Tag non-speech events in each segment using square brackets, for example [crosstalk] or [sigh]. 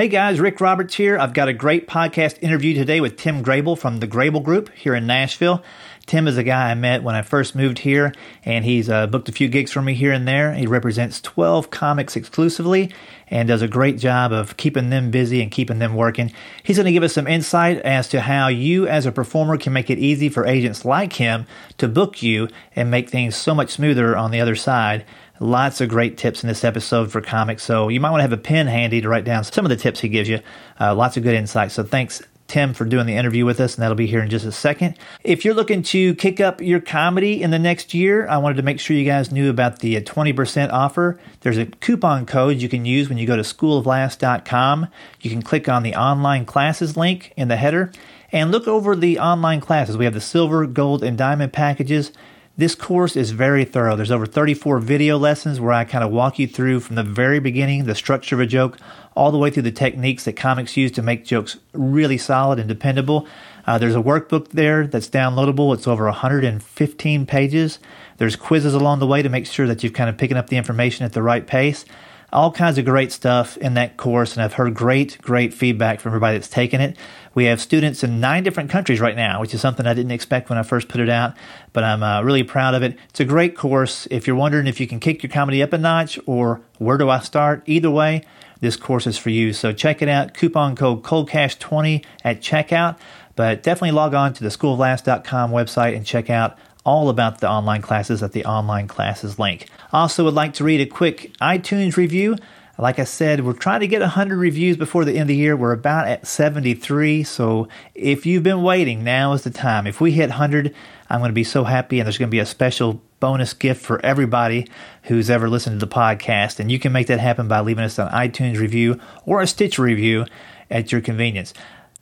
Hey guys, Rick Roberts here. I've got a great podcast interview today with Tim Grable from the Grable Group here in Nashville. Tim is a guy I met when I first moved here, and he's uh, booked a few gigs for me here and there. He represents 12 comics exclusively and does a great job of keeping them busy and keeping them working. He's going to give us some insight as to how you, as a performer, can make it easy for agents like him to book you and make things so much smoother on the other side. Lots of great tips in this episode for comics, so you might want to have a pen handy to write down some of the tips he gives you. Uh, lots of good insight. So thanks, Tim, for doing the interview with us, and that'll be here in just a second. If you're looking to kick up your comedy in the next year, I wanted to make sure you guys knew about the 20% uh, offer. There's a coupon code you can use when you go to schooloflaughs.com. You can click on the online classes link in the header and look over the online classes. We have the silver, gold, and diamond packages. This course is very thorough. There's over 34 video lessons where I kind of walk you through from the very beginning, the structure of a joke, all the way through the techniques that comics use to make jokes really solid and dependable. Uh, there's a workbook there that's downloadable. It's over 115 pages. There's quizzes along the way to make sure that you're kind of picking up the information at the right pace all kinds of great stuff in that course, and I've heard great, great feedback from everybody that's taken it. We have students in nine different countries right now, which is something I didn't expect when I first put it out, but I'm uh, really proud of it. It's a great course. If you're wondering if you can kick your comedy up a notch or where do I start, either way, this course is for you. So check it out. Coupon code COLDCASH20 at checkout, but definitely log on to the schooloflaughs.com website and check out all about the online classes at the online classes link. Also, would like to read a quick iTunes review. Like I said, we're trying to get 100 reviews before the end of the year. We're about at 73. So if you've been waiting, now is the time. If we hit 100, I'm going to be so happy, and there's going to be a special bonus gift for everybody who's ever listened to the podcast. And you can make that happen by leaving us an iTunes review or a Stitch review at your convenience.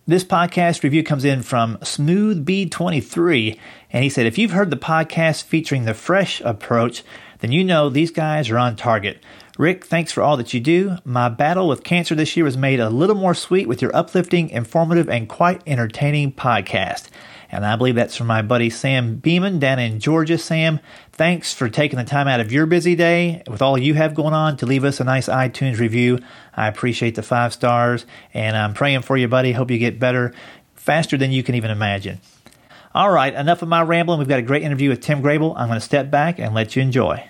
This podcast review comes in from SmoothB23, and he said, If you've heard the podcast featuring the fresh approach, then you know these guys are on target. Rick, thanks for all that you do. My battle with cancer this year was made a little more sweet with your uplifting, informative, and quite entertaining podcast. And I believe that's from my buddy Sam Beeman down in Georgia. Sam, thanks for taking the time out of your busy day with all you have going on to leave us a nice iTunes review. I appreciate the five stars, and I'm praying for you, buddy. Hope you get better faster than you can even imagine. All right, enough of my rambling. We've got a great interview with Tim Grable. I'm going to step back and let you enjoy.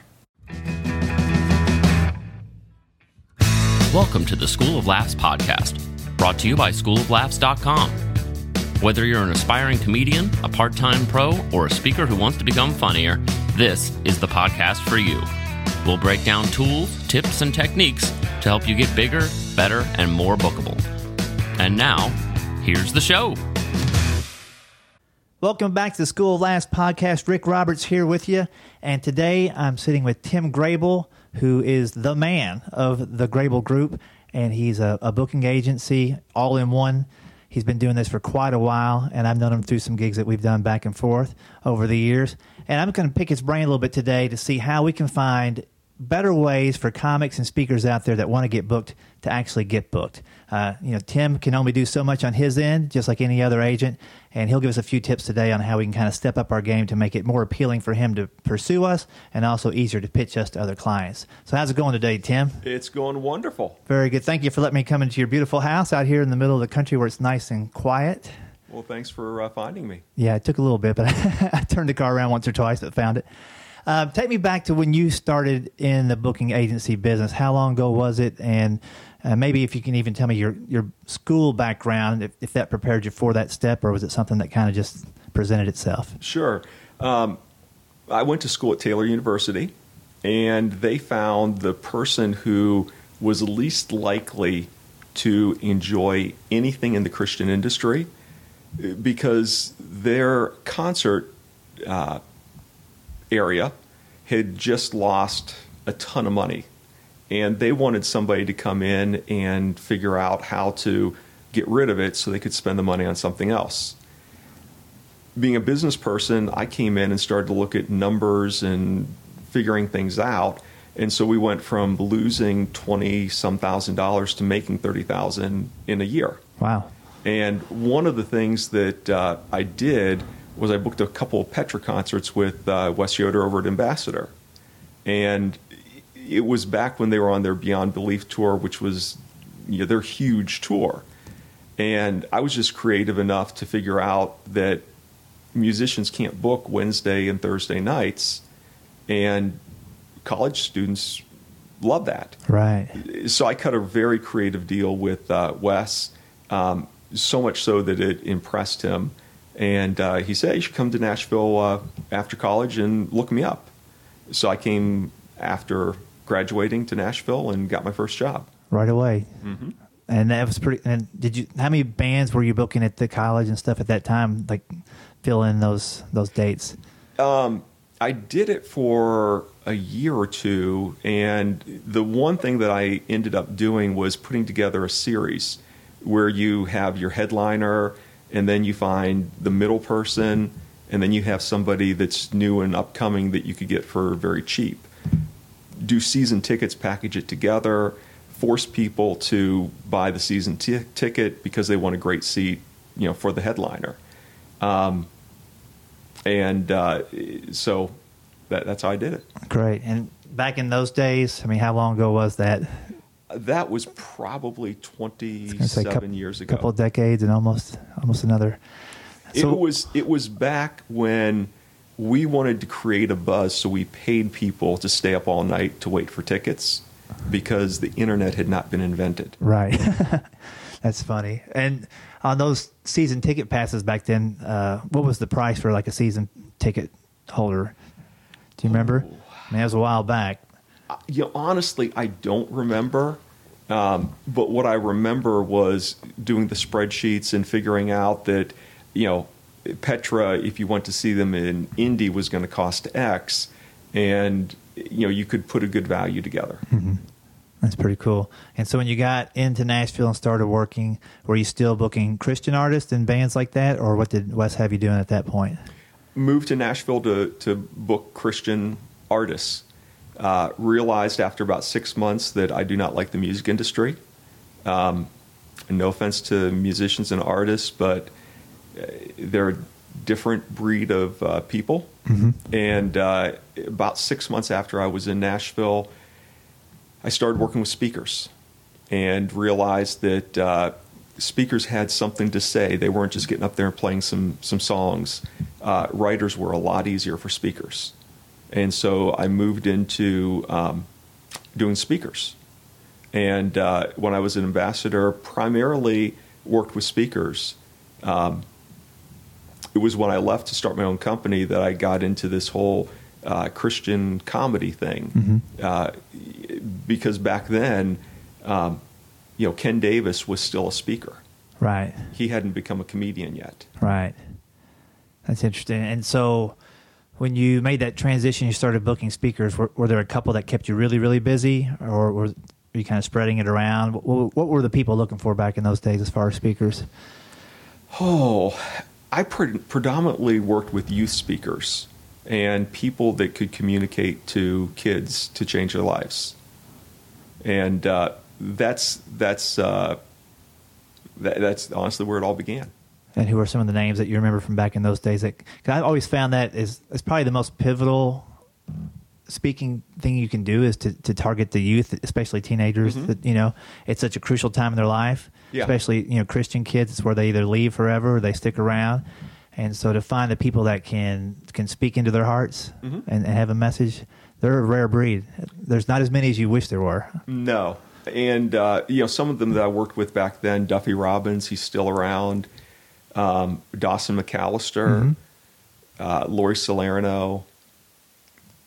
Welcome to the School of Laughs podcast, brought to you by schooloflaughs.com. Whether you're an aspiring comedian, a part time pro, or a speaker who wants to become funnier, this is the podcast for you. We'll break down tools, tips, and techniques to help you get bigger, better, and more bookable. And now, here's the show. Welcome back to the School of Laughs podcast. Rick Roberts here with you. And today I'm sitting with Tim Grable, who is the man of the Grable Group. And he's a, a booking agency all in one. He's been doing this for quite a while, and I've known him through some gigs that we've done back and forth over the years. And I'm going to pick his brain a little bit today to see how we can find better ways for comics and speakers out there that want to get booked to actually get booked. Uh, you know, Tim can only do so much on his end, just like any other agent, and he'll give us a few tips today on how we can kind of step up our game to make it more appealing for him to pursue us and also easier to pitch us to other clients. So, how's it going today, Tim? It's going wonderful. Very good. Thank you for letting me come into your beautiful house out here in the middle of the country where it's nice and quiet. Well, thanks for uh, finding me. Yeah, it took a little bit, but [laughs] I turned the car around once or twice but found it. Uh, take me back to when you started in the booking agency business. How long ago was it? And uh, maybe if you can even tell me your, your school background, if, if that prepared you for that step, or was it something that kind of just presented itself? Sure. Um, I went to school at Taylor University, and they found the person who was least likely to enjoy anything in the Christian industry because their concert uh, area had just lost a ton of money. And they wanted somebody to come in and figure out how to get rid of it so they could spend the money on something else. Being a business person, I came in and started to look at numbers and figuring things out. And so we went from losing 20 some thousand dollars to making 30,000 in a year. Wow. And one of the things that uh, I did was I booked a couple of Petra concerts with uh, Wes Yoder over at Ambassador, and it was back when they were on their Beyond Belief tour, which was you know, their huge tour. And I was just creative enough to figure out that musicians can't book Wednesday and Thursday nights, and college students love that. Right. So I cut a very creative deal with uh, Wes, um, so much so that it impressed him. And uh, he said, You should come to Nashville uh, after college and look me up. So I came after graduating to Nashville and got my first job. Right away. Mm-hmm. And that was pretty. And did you? How many bands were you booking at the college and stuff at that time? Like, fill in those those dates. Um, I did it for a year or two, and the one thing that I ended up doing was putting together a series where you have your headliner, and then you find the middle person, and then you have somebody that's new and upcoming that you could get for very cheap. Do season tickets, package it together, force people to buy the season t- ticket because they want a great seat, you know, for the headliner. Um, and uh, so that, that's how I did it. Great. And back in those days, I mean, how long ago was that? That was probably twenty-seven couple, years ago. A couple of decades and almost almost another. So, it was it was back when we wanted to create a buzz, so we paid people to stay up all night to wait for tickets because the internet had not been invented. Right. [laughs] That's funny. And on those season ticket passes back then, uh, what was the price for like a season ticket holder? Do you remember? Oh. I mean, it was a while back. You know, honestly, I don't remember. Um, but what I remember was doing the spreadsheets and figuring out that, you know, Petra, if you went to see them in Indy, was going to cost X, and you know you could put a good value together. Mm-hmm. That's pretty cool. And so when you got into Nashville and started working, were you still booking Christian artists and bands like that, or what did Wes have you doing at that point? moved to Nashville to, to book Christian artists. Uh, realized after about six months that I do not like the music industry. Um, no offense to musicians and artists, but uh, they're a different breed of uh, people. Mm-hmm. And uh, about six months after I was in Nashville, I started working with speakers and realized that uh, speakers had something to say. They weren't just getting up there and playing some some songs. Uh, writers were a lot easier for speakers, and so I moved into um, doing speakers. And uh, when I was an ambassador, primarily worked with speakers. Um, it was when I left to start my own company that I got into this whole uh, Christian comedy thing, mm-hmm. Uh, because back then. Um, you know, Ken Davis was still a speaker. Right. He hadn't become a comedian yet. Right. That's interesting. And so, when you made that transition, you started booking speakers. Were, were there a couple that kept you really, really busy, or were you kind of spreading it around? What, what were the people looking for back in those days as far as speakers? Oh, I pre- predominantly worked with youth speakers and people that could communicate to kids to change their lives. And uh, that's that's uh, that, that's honestly where it all began. And who are some of the names that you remember from back in those days? That cause I've always found that is is probably the most pivotal speaking thing you can do is to, to target the youth, especially teenagers. Mm-hmm. That you know, it's such a crucial time in their life, yeah. especially you know Christian kids. It's where they either leave forever or they stick around. And so to find the people that can can speak into their hearts mm-hmm. and, and have a message, they're a rare breed. There's not as many as you wish there were. No, and uh, you know some of them that I worked with back then. Duffy Robbins, he's still around. Um, Dawson McAllister, mm-hmm. uh, Lori Salierno,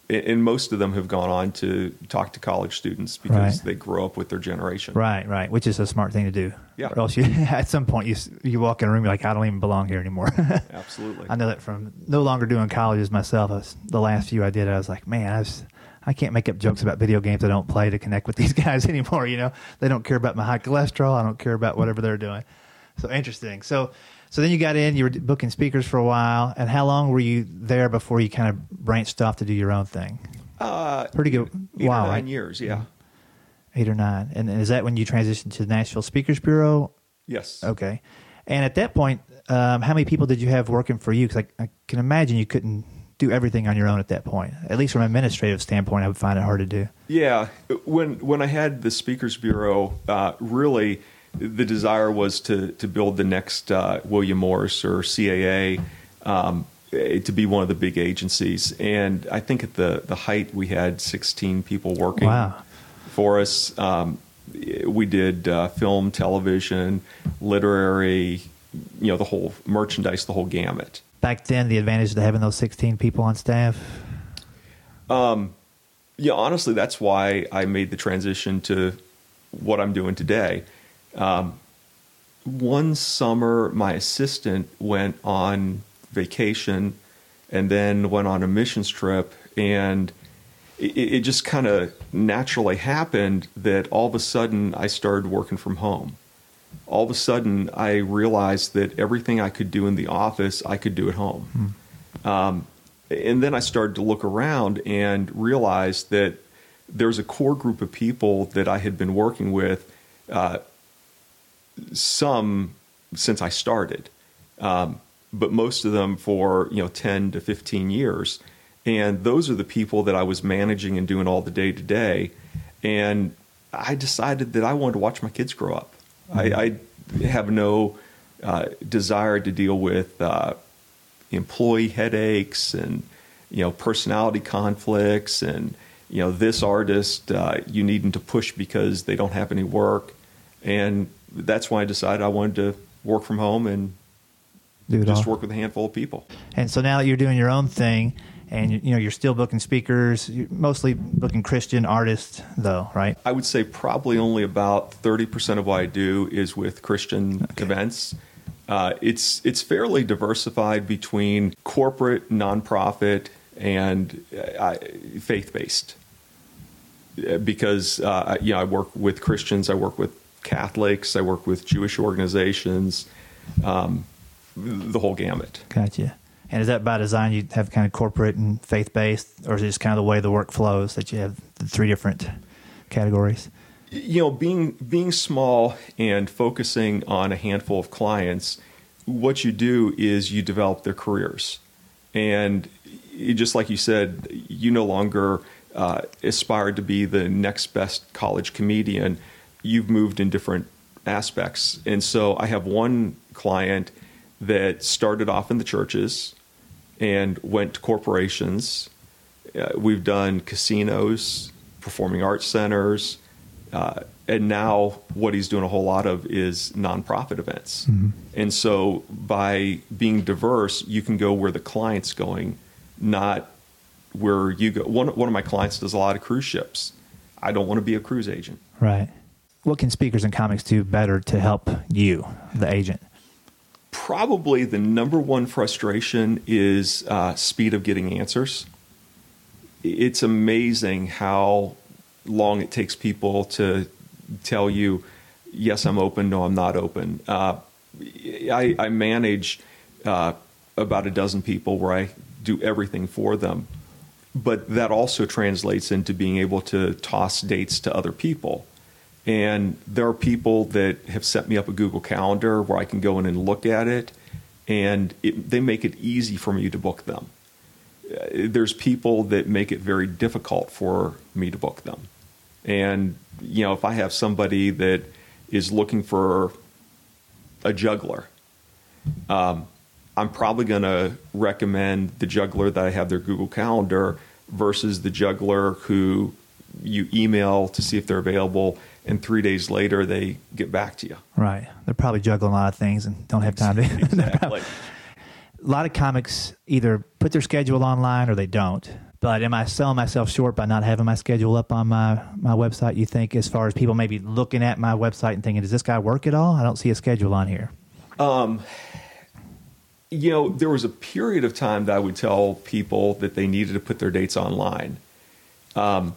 and most of them have gone on to talk to college students because right. they grow up with their generation. Right, right, which is a smart thing to do. Yeah. Or else you, [laughs] at some point you you walk in a room you're like I don't even belong here anymore. [laughs] Absolutely. I know that from no longer doing colleges myself. Was, the last few I did, I was like, man, I was I can't make up jokes about video games I don't play to connect with [laughs] these guys anymore. You know, they don't care about my high cholesterol. I don't care about whatever they're doing. So interesting. So, so then you got in. You were booking speakers for a while. And how long were you there before you kind of branched off to do your own thing? Uh, Pretty good. Eight wow, nine right? years. Yeah. Eight or nine. And is that when you transitioned to the Nashville Speakers Bureau? Yes. Okay. And at that point, um, how many people did you have working for you? Because I, I can imagine you couldn't do everything on your own at that point. At least from an administrative standpoint, I would find it hard to do. Yeah, when when I had the Speakers Bureau, uh, really the desire was to to build the next uh, William Morris or CAA. Um, to be one of the big agencies, and I think at the the height we had 16 people working wow. for us. Um, we did uh, film, television, literary, you know, the whole merchandise, the whole gamut. Back then, the advantage of having those 16 people on staff. Um, yeah, honestly, that's why I made the transition to what I'm doing today. Um, one summer, my assistant went on vacation and then went on a missions trip, and it, it just kind of naturally happened that all of a sudden I started working from home. All of a sudden, I realized that everything I could do in the office, I could do at home. Hmm. Um, and then I started to look around and realized that there's a core group of people that I had been working with. Uh, some since I started, um, but most of them for you know 10 to 15 years. And those are the people that I was managing and doing all the day to day. And I decided that I wanted to watch my kids grow up. Mm-hmm. I, I, have no uh, desire to deal with uh, employee headaches and you know personality conflicts and you know this artist uh, you needing to push because they don't have any work and that's why I decided I wanted to work from home and just all. work with a handful of people. And so now that you're doing your own thing, and you know you're still booking speakers, you're mostly booking Christian artists, though, right? I would say probably only about thirty percent of what I do is with Christian okay. events. Uh, it's it's fairly diversified between corporate, nonprofit, and uh, faith based. Uh, because uh, you know I work with Christians, I work with Catholics. I work with Jewish organizations, um, the whole gamut. Gotcha. And is that by design? You have kind of corporate and faith based, or is it just kind of the way the work flows that you have the three different categories? You know, being being small and focusing on a handful of clients, what you do is you develop their careers, and just like you said, you no longer uh, aspire to be the next best college comedian you've moved in different aspects. And so I have one client that started off in the churches and went to corporations. Uh, we've done casinos, performing arts centers, uh, and now what he's doing a whole lot of is nonprofit events. Mm-hmm. And so by being diverse, you can go where the client's going, not where you go. One, one of my clients does a lot of cruise ships. I don't want to be a cruise agent. Right what can speakers and comics do better to help you, the agent? Probably the number one frustration is uh, speed of getting answers. It's amazing how long it takes people to tell you, yes, I'm open, no, I'm not open. Uh, I, I, manage uh, about a dozen people where I do everything for them. But that also translates into being able to toss dates to other people. And there are people that have set me up a Google Calendar where I can go in and look at it, and it, they make it easy for me to book them. Uh, there's people that make it very difficult for me to book them. And, you know, if I have somebody that is looking for a juggler, um, I'm probably going to recommend the juggler that I have their Google Calendar versus the juggler who you email to see if they're available and three days later they get back to you. Right. They're probably juggling a lot of things and don't have time to. [laughs] [laughs] exactly. a lot of comics either put their schedule online or they don't. But am I selling myself short by not having my schedule up on my, my website, you think, as far as people maybe looking at my website and thinking, does this guy work at all? I don't see a schedule on here. Um, you know, there was a period of time that I would tell people that they needed to put their dates online. Um,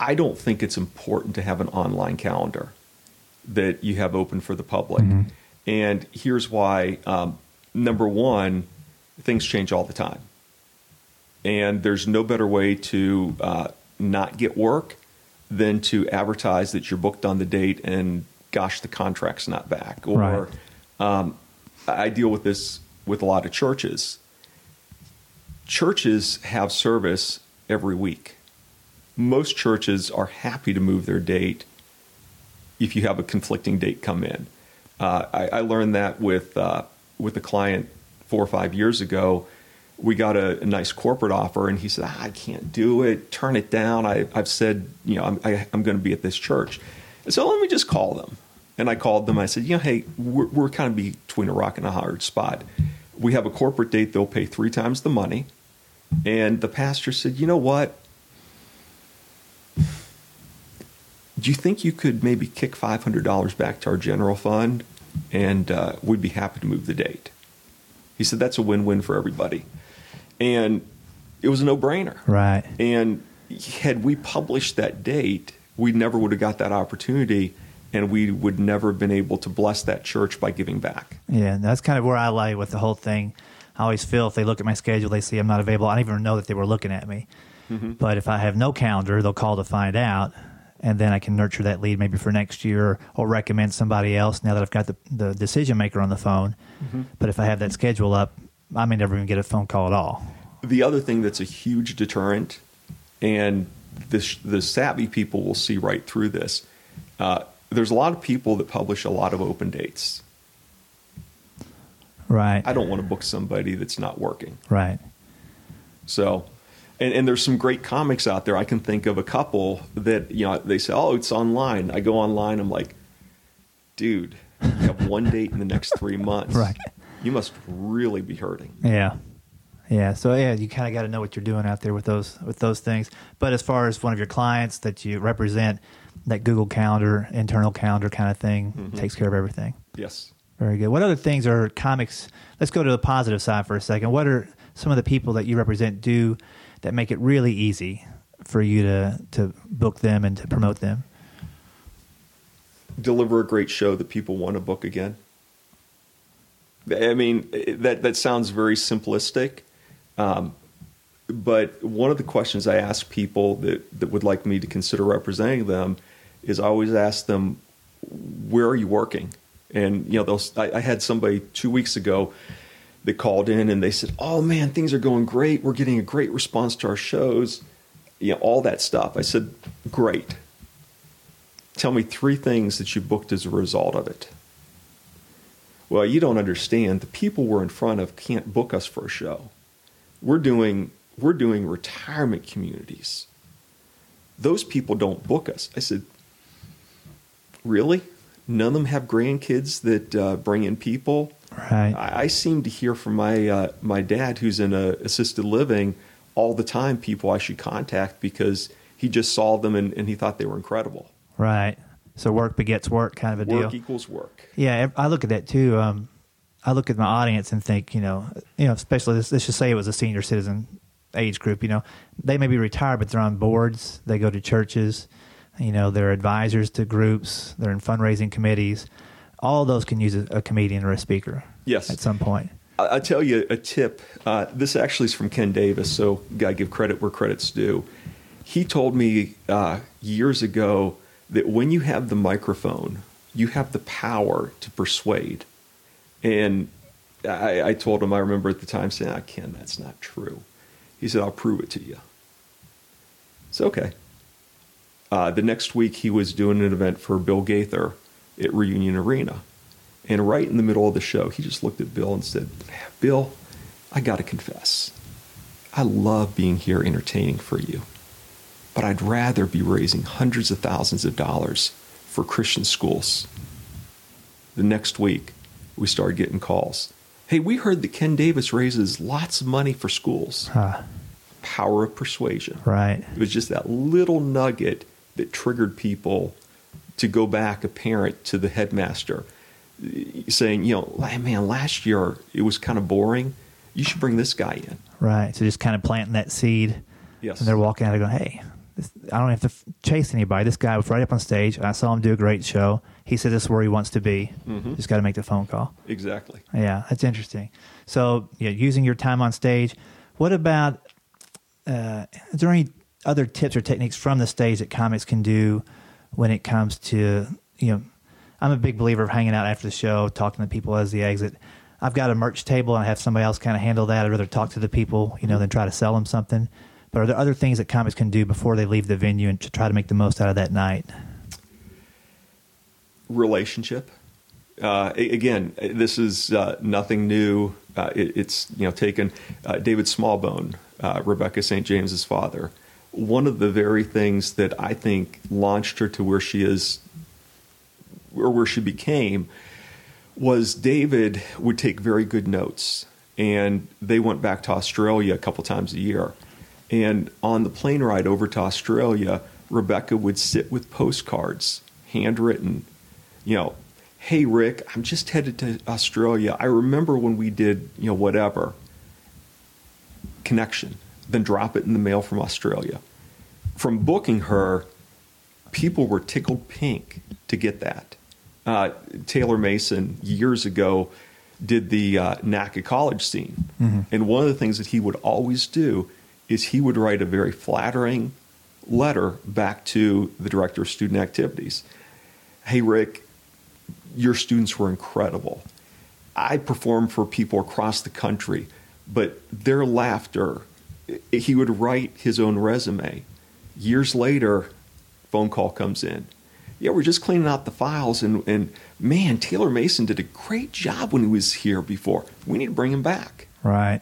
I don't think it's important to have an online calendar that you have open for the public. Mm-hmm. And here's why. Um, number one, things change all the time. And there's no better way to uh, not get work than to advertise that you're booked on the date and gosh, the contract's not back. Or right. um, I deal with this with a lot of churches. churches have service every week. Most churches are happy to move their date if you have a conflicting date come in. Uh, I, I, learned that with uh, with a client four or five years ago. We got a, a nice corporate offer, and he said, ah, "I can't do it. Turn it down. I, have said, you know, I'm, I, am going to be at this church." And so let me just call them. And I called them. I said, "You know, hey, we're, we're kind of between a rock and a hard spot. We have a corporate date. They'll pay three times the money." And the pastor said, "You know what? Do you think you could maybe kick $500 back to our general fund and uh, we'd be happy to move the date? He said, that's a win win for everybody. And it was a no brainer. Right. And had we published that date, we never would have got that opportunity and we would never have been able to bless that church by giving back. Yeah, that's kind of where I lie with the whole thing. I always feel if they look at my schedule, they see I'm not available. I don't even know that they were looking at me. Mm-hmm. But if I have no calendar, they'll call to find out and then I can nurture that lead maybe for next year or recommend somebody else now that I've got the, the decision maker on the phone. Mm-hmm. But if I have that schedule up, I may never even get a phone call at all. The other thing that's a huge deterrent, and this, the savvy people will see right through this, uh, there's a lot of people that publish a lot of open dates. Right. I don't want to book somebody that's not working. Right. So and, and, there's some great comics out there. I can think of a couple that you know they say, "Oh, it's online." I go online. I'm like, "Dude, you have one date in the next three [laughs] months. right? You must really be hurting." Yeah, yeah. So yeah, you kind of got to know what you're doing out there with those with those things. But as far as one of your clients that you represent, that Google Calendar, internal calendar kind of thing mm-hmm. takes care of everything. Yes. Very good. What other things are comics? Let's go to the positive side for a second. What are some of the people that you represent do that make it really easy for you to to book them and to promote them? Deliver a great show that people want to book again. I mean, that that sounds very simplistic, um, but one of the questions I ask people that that would like me to consider representing them is I always ask them, "Where are you working?" And you know. I, I had somebody two weeks ago they called in and they said, "Oh man, things are going great. We're getting a great response to our shows." You know, all that stuff. I said, "Great. Tell me three things that you booked as a result of it." Well, you don't understand. The people we're in front of can't book us for a show. We're doing we're doing retirement communities. Those people don't book us. I said, "Really? None of them have grandkids that uh, bring in people." Right. I, I seem to hear from my uh, my dad, who's in a assisted living, all the time. People I should contact because he just saw them and, and he thought they were incredible. Right. So work begets work, kind of a work deal. Work equals work. Yeah, I look at that too. Um, I look at my audience and think, you know, you know, especially this, let's just say it was a senior citizen age group. You know, they may be retired, but they're on boards. They go to churches. You know, they're advisors to groups. They're in fundraising committees all those can use a, a comedian or a speaker. Yes, at some point. I, will tell you a tip. Uh, this actually is from Ken Davis, so gotta give credit where credit's due. He told me uh, years ago that when you have the microphone, you have the power to persuade. And I, I told him, I remember at the time saying, ah, Ken, that's not true. He said, I'll prove it to you. It's okay. Uh, the next week, he was doing an event for Bill Gaither at Reunion Arena. And right in the middle of the show, he just looked at Bill and said, Bill, I got to confess, I love being here entertaining for you, but I'd rather be raising hundreds of thousands of dollars for Christian schools. The next week, we started getting calls. Hey, we heard that Ken Davis raises lots of money for schools. Huh. Power of persuasion. Right. It was just that little nugget that triggered people to go back a parent to the headmaster saying, you know, man, last year it was kind of boring. You should bring this guy in. Right. So just kind of planting that seed. Yes. And they're walking out and going, hey, this, I don't have to f- chase anybody. This guy was right up on stage. I saw him do a great show. He said this is where he wants to be. Mm-hmm. Just got to make the phone call. Exactly. Yeah, that's interesting. So, yeah, using your time on stage. What about, uh, is there any other tips or techniques from the stage that comics can do when it comes to you know I'm a big believer of hanging out after the show, talking to people as the exit. I've got a merch table and I have somebody else kind of handle that. I'd rather talk to the people, you know, than try to sell them something. But are there other things that comics can do before they leave the venue and to try to make the most out of that night? Relationship. Uh, again, this is uh, nothing new. Uh, it, it's you know taken uh, David Smallbone, uh, Rebecca St. James's father. One of the very things that I think launched her to where she is, or where she became, was David would take very good notes, and they went back to Australia a couple times a year. And on the plane ride over to Australia, Rebecca would sit with postcards, handwritten, you know, hey Rick, I'm just headed to Australia. I remember when we did, you know, whatever connection, then drop it in the mail from Australia. From booking her, people were tickled pink to get that. Uh, Taylor Mason years ago did the uh, NACA college scene, mm-hmm. and one of the things that he would always do is he would write a very flattering letter back to the director of student activities. Hey Rick, your students were incredible. I performed for people across the country, but their laughter, he would write his own resume. Years later, phone call comes in. Yeah, we're just cleaning out the files, and, and man, Taylor Mason did a great job when he was here before. We need to bring him back. Right.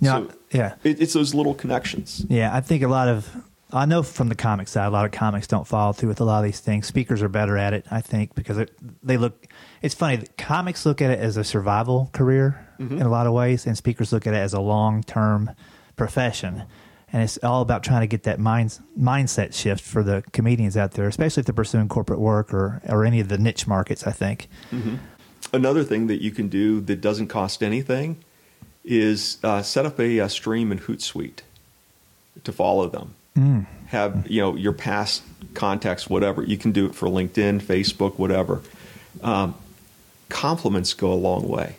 No, so yeah. It, it's those little connections. Yeah, I think a lot of I know from the comic side, a lot of comics don't follow through with a lot of these things. Speakers are better at it, I think, because it, they look. It's funny. Comics look at it as a survival career mm-hmm. in a lot of ways, and speakers look at it as a long term profession. And it's all about trying to get that mind, mindset shift for the comedians out there, especially if they're pursuing corporate work or, or any of the niche markets. I think. Mm-hmm. Another thing that you can do that doesn't cost anything is uh, set up a, a stream in Hootsuite to follow them Mm. Have you know your past contacts, whatever. You can do it for LinkedIn, Facebook, whatever. Um, compliments go a long way,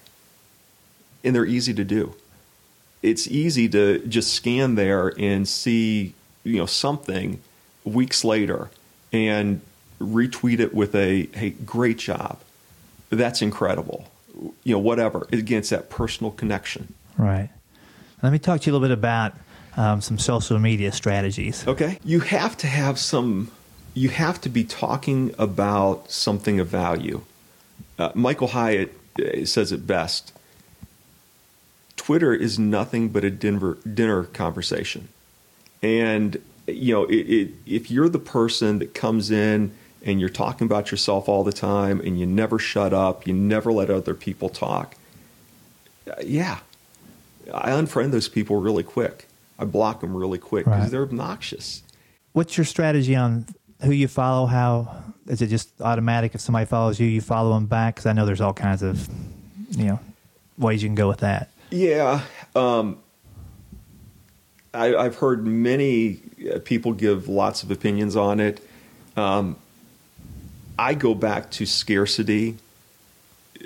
and they're easy to do. It's easy to just scan there and see you know something weeks later and retweet it with a hey great job that's incredible you know whatever again it's that personal connection right let me talk to you a little bit about um, some social media strategies. Okay. You have to have some, you have to be talking about something of value. Uh, Michael Hyatt uh, says it best Twitter is nothing but a dinner, dinner conversation. And, you know, it, it, if you're the person that comes in and you're talking about yourself all the time and you never shut up, you never let other people talk, uh, yeah, I unfriend those people really quick. I block them really quick because right. they're obnoxious. What's your strategy on who you follow? How is it just automatic? If somebody follows you, you follow them back? Because I know there's all kinds of you know ways you can go with that. Yeah, um, I, have heard many uh, people give lots of opinions on it. Um, I go back to scarcity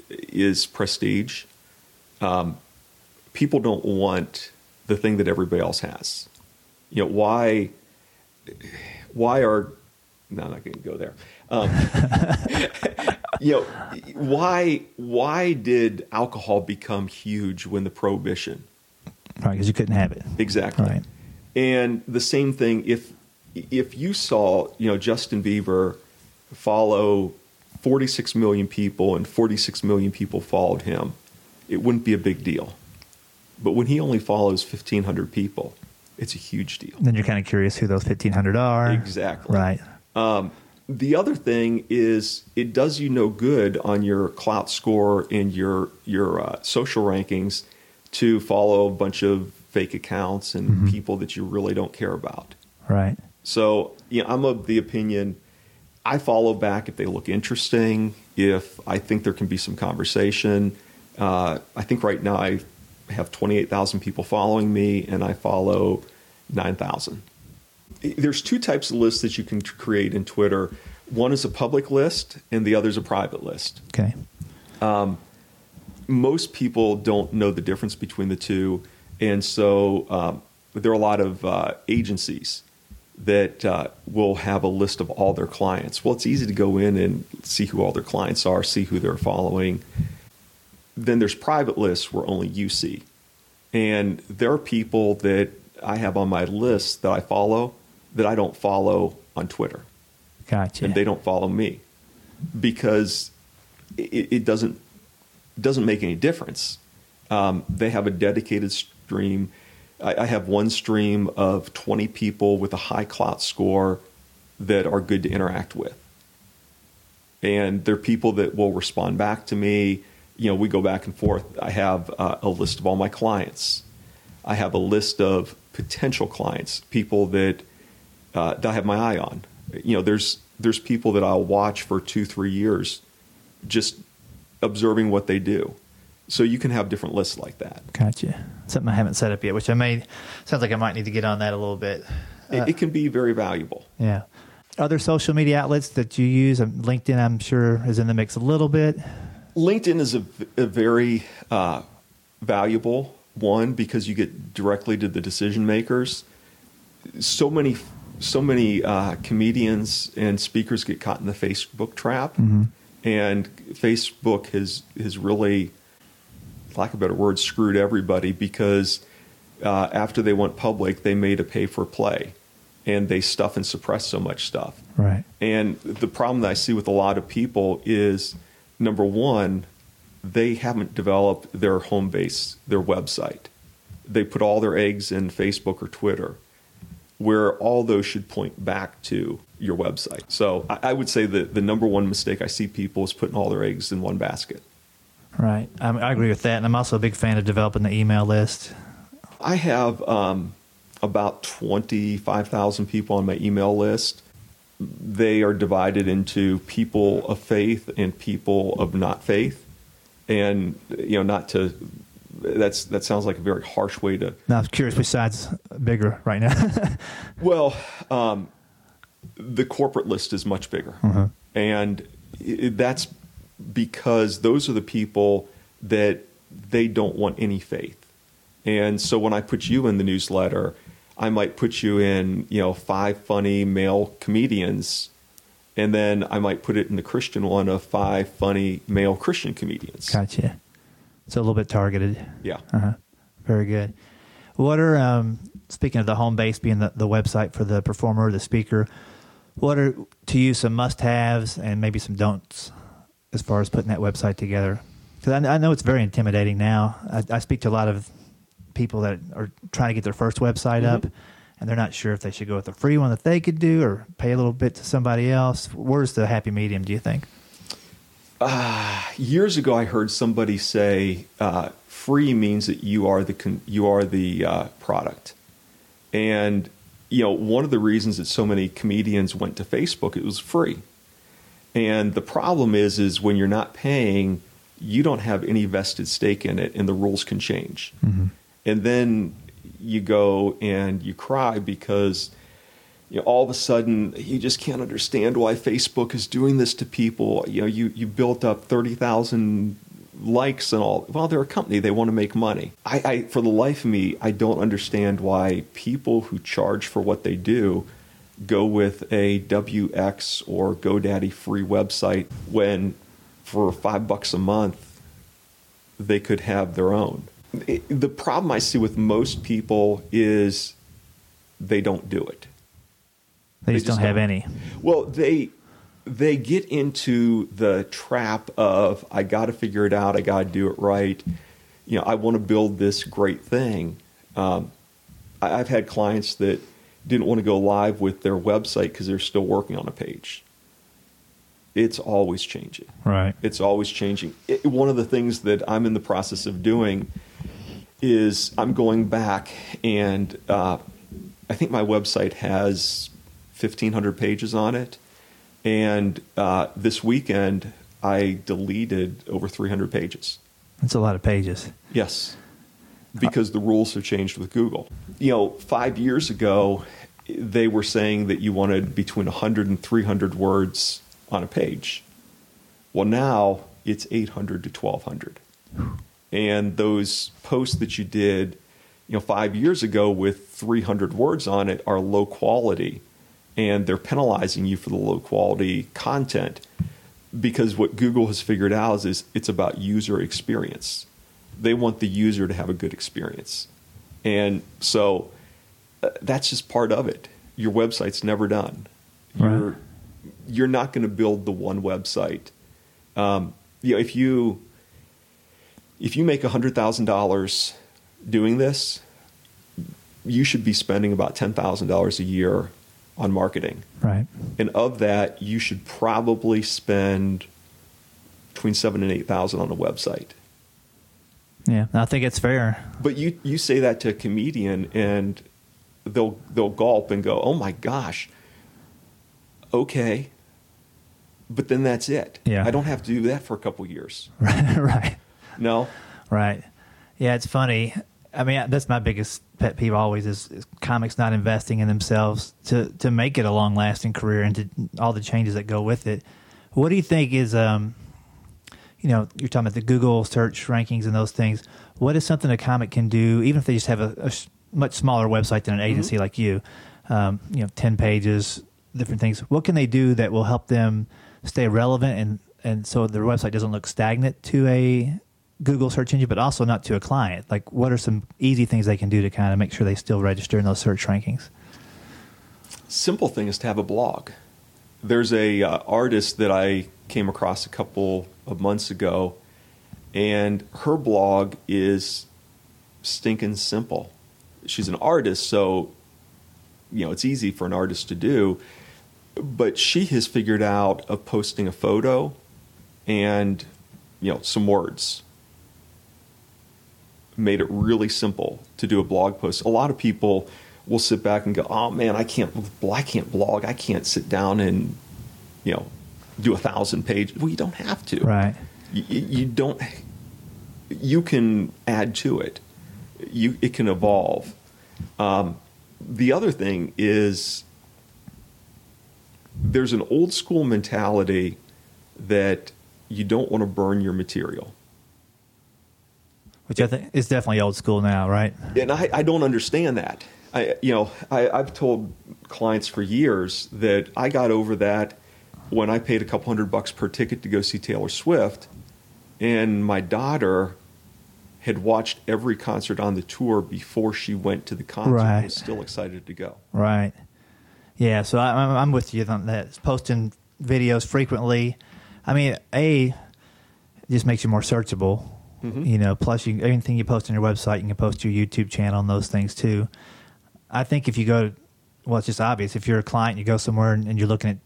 is prestige. Um, people don't want the thing that everybody else has. You know, why why are no, I'm not going to go there. Um, [laughs] you know, why why did alcohol become huge when the prohibition? Right, because you couldn't have it. Exactly. Right. And the same thing if if you saw you know Justin Bieber follow 46 million people and 46 million people followed him, it wouldn't be a big deal. But when he only follows 1,500 people, it's a huge deal. Then you're kind of curious who those 1,500 are. Exactly. Right. Um, the other thing is it does you no good on your Klout score and your your uh, social rankings to follow a bunch of fake accounts and mm-hmm. people that you really don't care about. Right. So, you know, I'm of the opinion I follow back if they look interesting, if I think there can be some conversation. Uh, I think right now I have 28,000 people following me, and I follow 9,000. There's two types of lists that you can create in Twitter. One is a public list, and the other is a private list. Okay. Um, most people don't know the difference between the two, and so um, there are a lot of uh, agencies that uh, will have a list of all their clients. Well, it's easy to go in and see who all their clients are, see who they're following then there's private lists where only you see. And there are people that I have on my list that I follow that I don't follow on Twitter. Gotcha. And they don't follow me because it, it doesn't doesn't make any difference. Um, they have a dedicated stream. I, I have one stream of 20 people with a high Klout score that are good to interact with. And they're people that will respond back to me. You know, we go back and forth. I have uh, a list of all my clients. I have a list of potential clients, people that, uh, that I have my eye on. You know, there's there's people that I'll watch for two, three years, just observing what they do. So you can have different lists like that. Gotcha. Something I haven't set up yet, which I may sounds like I might need to get on that a little bit. It, Uh, it can be very valuable. Yeah. Other social media outlets that you use, um, LinkedIn, I'm sure, is in the mix a little bit. LinkedIn is a, a very uh, valuable one because you get directly to the decision makers. So many, so many uh, comedians and speakers get caught in the Facebook trap, and Facebook has has really, lack of a better word, screwed everybody because uh, after they went public, they made a pay for play, and they stuff and suppress so much stuff. Right. And the problem that I see with a lot of people is number one, they haven't developed their home base, their website. They put all their eggs in Facebook or Twitter, where all those should point back to your website. So I, I would say that the number one mistake I see people is putting all their eggs in one basket. Right. I, I agree with that. And I'm also a big fan of developing the email list. I have um, about 25,000 people on my email list. They are divided into people of faith and people of not faith. And, you know, not to, that's, that sounds like a very harsh way to, Now, I'm curious, Besides bigger right now? [laughs] well, um, the corporate list is much bigger. And i that's because those are the people that they don't want any faith. And so when I put you in the newsletter, I might put you in, you know, five funny male comedians, and then I might put it in the Christian one of five funny male Christian comedians. gotcha. So a little bit targeted. Yeah. Uh-huh. Very good. What are um, speaking of the home base being the, the website for the performer or the speaker? What are to you some must-haves and maybe some don'ts as far as putting that website together? Because I, I know it's very intimidating now. I, I speak to a lot of people that are trying to get their first website up, and they're not sure if they should go with a free one that they could do or pay a little bit to somebody else. Where's the happy medium? Do you think? years ago, I heard somebody say, uh, "Free means that you are the con- you are the uh, product," and you know one of the reasons that so many comedians went to Facebook it was free, and the problem is is when you're not paying, you don't have any vested stake in it, and the rules can change, and then you go and you cry because you know, all of a sudden you just can't understand why Facebook is doing this to people. You know, you, you built up 30,000 likes and all. Well, they're a company, they want to make money. I, I, for the life of me, I don't understand why people who charge for what they do go with a Wix or GoDaddy free website when for five bucks a month they could have their own. The problem I see with most people is they don't do it. They, just, don't have any. Well, they they get into the trap of I got to figure it out. I got to do it right. You know, I want to build this great thing. Um, I, I've had clients that didn't want to go live with their website because they're still working on a page. It's always changing. Right. It's always changing. It, one of the things that I'm in the process of doing is I'm going back and uh, I think my website has 1,500 pages on it. And uh, this weekend, I deleted over 300 pages. That's a lot of pages. Yes, because the rules have changed with Google. You know, five years ago, they were saying that you wanted between 100 and 300 words on a page. Well, now it's 800 to 1200. And those posts that you did, you know, five years ago with 300 words on it are low quality, and they're penalizing you for the low quality content. because what Google has figured out is, is it's about user experience. They want the user to have a good experience. And so uh, that's just part of it. Your website's never done. You're, you're not going to build the one website. Um, you know, if you if you make hundred thousand dollars doing this, you should be spending about ten thousand dollars a year on marketing, Right. and of that, you should probably spend between seven and eight thousand on a website. Yeah, I think it's fair. But you you say that to a comedian, and they'll they'll gulp and go, "Oh my gosh, okay." But then that's it. Yeah. I don't have to do that for a couple years. [laughs] Right. No, Right. Yeah, it's funny. I mean, that's my biggest pet peeve always is, is comics not investing in themselves to to make it a long lasting career and to all the changes that go with it. What do you think is um you know, you're talking about the Google search rankings and those things. What is something a comic can do, even if they just have a much smaller website than an agency like you, um, you know, 10 pages, different things. What can they do that will help them stay relevant and, and so their website doesn't look stagnant to a Google search engine, but also not to a client? Like, what are some easy things they can do to kind of make sure they still register in those search rankings? simple thing is to have a blog. There's a uh, artist that I came across a couple of months ago, and her blog is stinking simple. She's an artist, so you know it's easy for an artist to do. But she has figured out of posting a photo and you know some words made it really simple to do a blog post. A lot of people will sit back and go, "Oh man, I can't, I can't blog. I can't sit down and, you know, do a thousand pages." Well, you don't have to. Right. You, you don't. You can add to it. You it can evolve. Um, the other thing is there's an old school mentality that you don't want to burn your material. Which I think is definitely old school now, right? and I, I don't understand that. I, you know, I, I've told clients for years that I got over that when I paid a couple hundred bucks per ticket to go see Taylor Swift, and my daughter had watched every concert on the tour before she went to the concert. Right. and was still excited to go. Right. Yeah. So I, I'm, I'm with you on that. Posting videos frequently. I mean, a just makes you more searchable. Mm-hmm. You know. Plus, you anything you post on your website, you can post to your YouTube channel and those things too. I think if you go, well, it's just obvious. If you're a client, you go somewhere and, and you're looking at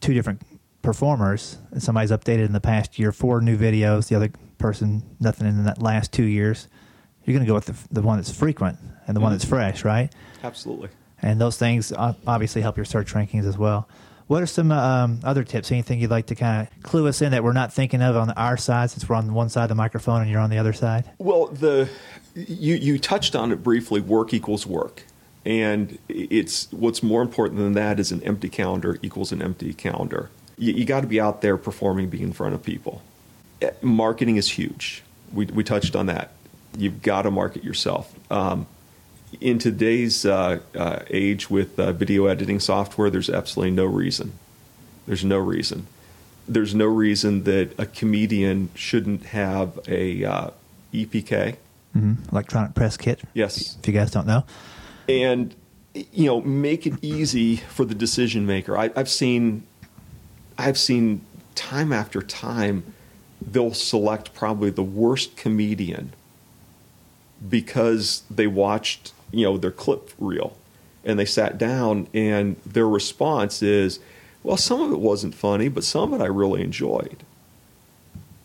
two different performers, and somebody's updated in the past year four new videos, the other person nothing in that last two years. You're going to go with the, the one that's frequent and the one mm-hmm. that's fresh, right? Absolutely. and those things uh, obviously help your search rankings as well. What are some um, other tips? Anything you'd like to kind of clue us in that we're not thinking of on our side, since we're on one side of the microphone and you're on the other side? Well, the you you touched on it briefly. Work equals work, and it's what's more important than that is an empty calendar equals an empty calendar. You, you got to be out there performing, being in front of people. Eh, Marketing is huge. We we touched on that. You've got to market yourself. Um, in today's uh, uh, age with uh, video editing software, there's absolutely no reason. There's no reason. There's no reason that a comedian shouldn't have a uh, EPK. hmm Electronic press kit. Yes. If you guys don't know. and you know make it easy for the decision maker I, i've seen i've seen time after time they'll select probably the worst comedian because they watched you know their clip reel and they sat down and their response is well some of it wasn't funny but some of it i really enjoyed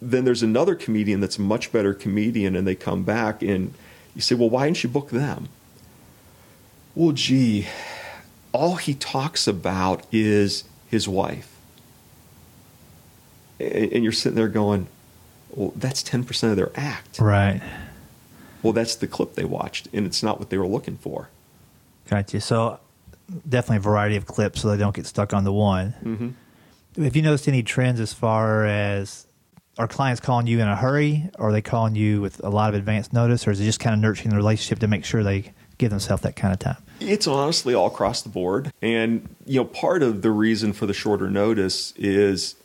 then there's another comedian that's a much better comedian and they come back and you say well why didn't you book them well, gee, all he talks about is his wife. And you're sitting there going, well, that's 10% of their act. Right. Well, that's the clip they watched, and it's not what they were looking for. Gotcha. So definitely a variety of clips so they don't get stuck on the one. Mm-hmm. Have you noticed any trends as far as are clients calling you in a hurry or are they calling you with a lot of advance notice or is it just kind of nurturing the relationship to make sure they give themselves that kind of time? It's honestly all across the board. And, you know, part of the reason for the shorter notice is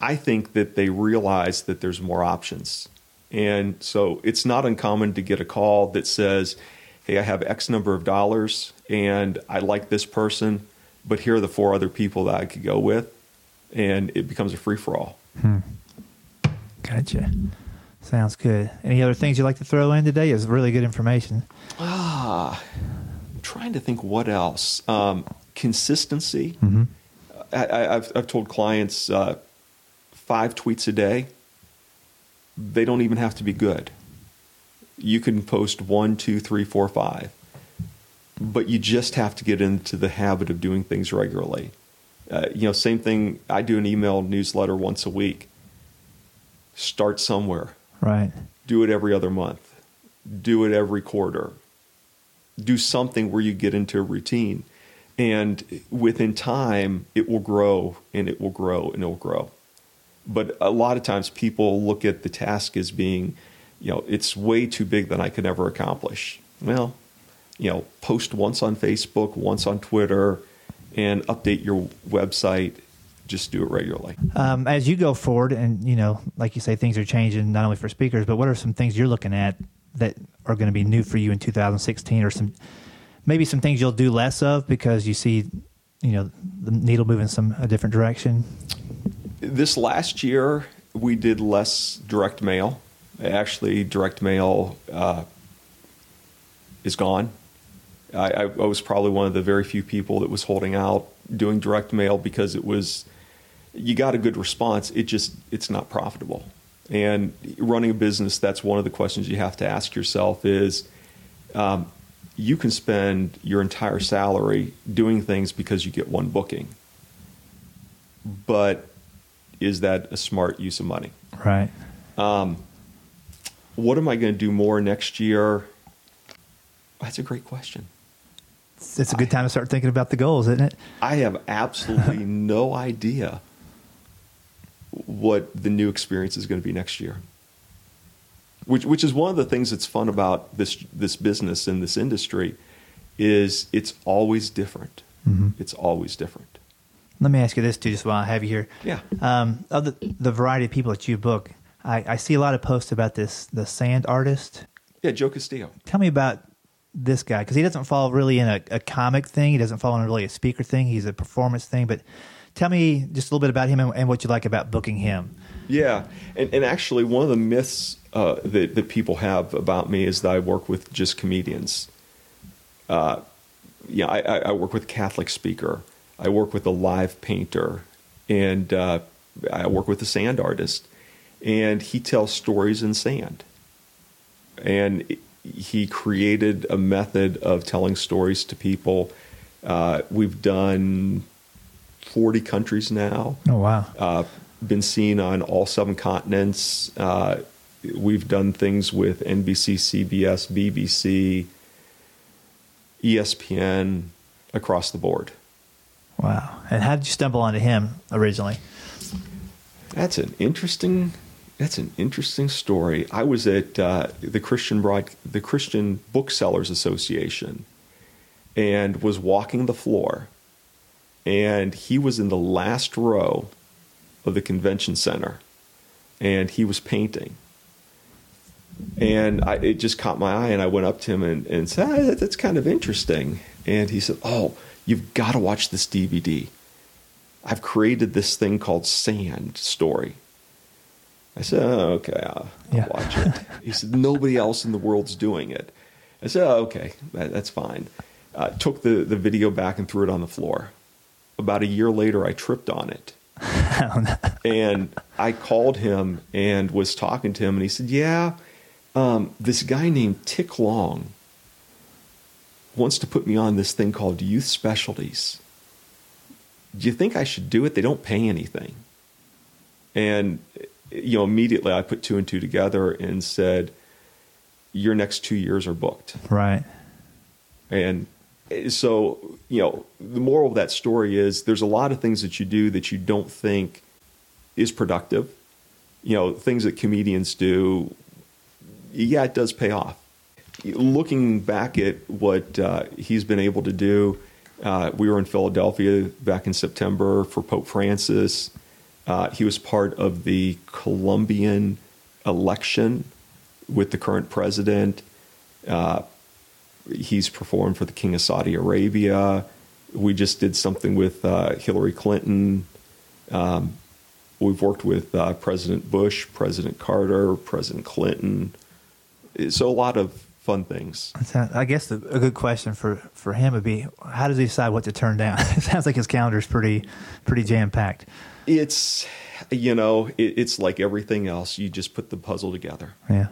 I think that they realize that there's more options. And so it's not uncommon to get a call that says, Hey, I have X number of dollars and I like this person, but here are the four other people that I could go with. And it becomes a free for all. Hmm. Gotcha. Sounds good. Any other things you'd like to throw in today? Is really good information. Ah, I'm trying to think what else. Um, consistency. Mm-hmm. I, have I've told clients uh, five tweets a day. They don't even have to be good. You can post one, two, three, four, five, but you just have to get into the habit of doing things regularly. Uh, you know, same thing. I do an email newsletter once a week. Start somewhere. Right. Do it every other month. Do it every quarter. Do something where you get into a routine. And within time, it will grow and it will grow and it will grow. But a lot of times people look at the task as being, you know, it's way too big than I could ever accomplish. Well, you know, post once on Facebook, once on Twitter, and update your website. Just do it regularly. Um, as you go forward, and you know, like you say, things are changing not only for speakers, but what are some things you're looking at that are going to be new for you in 2016, or some maybe some things you'll do less of because you see, you know, the needle moving some a different direction? This last year, we did less direct mail. Actually, direct mail uh, is gone. I, I, was probably one of the very few people that was holding out doing direct mail because it was you got a good response. It just it's not profitable. And running a business, that's one of the questions you have to ask yourself: is um, you can spend your entire salary doing things because you get one booking. But is that a smart use of money? Right. Um, what am I going to do more next year? That's a great question. It's a good time to start thinking about the goals, isn't it? I have absolutely [laughs] no idea what the new experience is going to be next year which which is one of the things that's fun about this this business and this industry is it's always different. Mm-hmm. It's always different. Let me ask you this too, just while I have you here. Yeah. Um, of the, the variety of people that you book, I, I see a lot of posts about this the sand artist. Yeah, Joe Castillo. Tell me about this guy because he doesn't fall really in a, a, comic thing. He doesn't fall in really a speaker thing. He's a performance thing. But tell me just a little bit about him and, and what you like about booking him. Yeah, and, and actually, one of the myths uh, that, that people have about me is that I work with just comedians. Uh, yeah, I, I, work with Catholic speaker. I work with a live painter, and uh, I work with a sand artist. And he tells stories in sand. And he created a method of telling stories to people. Uh, we've done 40 countries now. Oh, wow. Uh, been seen on all seven continents. Uh, we've done things with NBC, CBS, BBC, ESPN across the board. Wow. And how did you stumble onto him originally? That's an interesting that's an interesting story. I was at uh, the Christian Broad, the Christian Booksellers Association and was walking the floor and he was in the last row of the convention center and he was painting and I, it just caught my eye, and I went up to him and, and said, ah, "That's kind of interesting." And he said, "Oh, you've got to watch this DVD. I've created this thing called Sand Story." I said, oh, "Okay, I'll, yeah. I'll watch it." he said, "Nobody else in the world's doing it." I said, oh, "Okay, that, that's fine." Uh, took the the video back and threw it on the floor. About a year later, I tripped on it. [laughs] and I called him and was talking to him, and he said, "Yeah." um, this guy named Tic Long wants to put me on this thing called Youth Specialties. Do you think I should do it? They don't pay anything. And, you know, immediately I put two and two together and said, Your next two years are booked. Right. And so, you know, the moral of that story is there's a lot of things that you do that you don't think is productive. You know, things that comedians do yeah, it does pay off. Looking back at what uh, he's been able to do, uh, we were in Philadelphia back in September for Pope Francis. Uh, he was part of the Colombian election with the current president. Uh, he's performed for the King of Saudi Arabia. We just did something with uh, Hillary Clinton. Um, we've worked with uh, President Bush, President Carter, President Clinton. So a lot of fun things. I guess a good question for, for him would be, how does he decide what to turn down? [laughs] it sounds like his calendar is pretty pretty jam packed. It's you know it, it's like everything else. You just put the puzzle together. Yeah.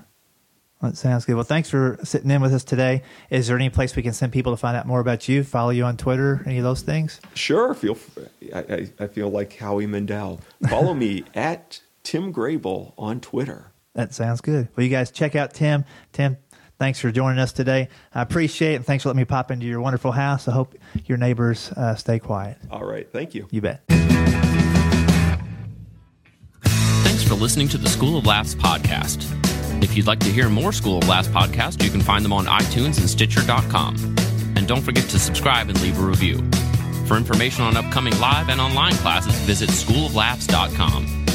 That sounds good. Well, thanks for sitting in with us today. Is there any place we can send people to find out more about you? Follow you on Twitter? Any of those things? Sure. Feel I, I feel like Howie Mandel. Follow me [laughs] at Tim Grable on Twitter. That sounds good. Well, you guys check out Tim. Tim, thanks for joining us today. I appreciate it, and thanks for letting me pop into your wonderful house. I hope your neighbors uh, stay quiet. All right. Thank you. You bet. Thanks for listening to the School of Laughs podcast. If you'd like to hear more School of Laughs podcasts, you can find them on iTunes and Stitcher.com. And don't forget to subscribe and leave a review. For information on upcoming live and online classes, visit schooloflaughs.com.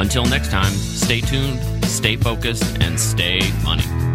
Until next time, stay tuned, stay focused, and stay funny.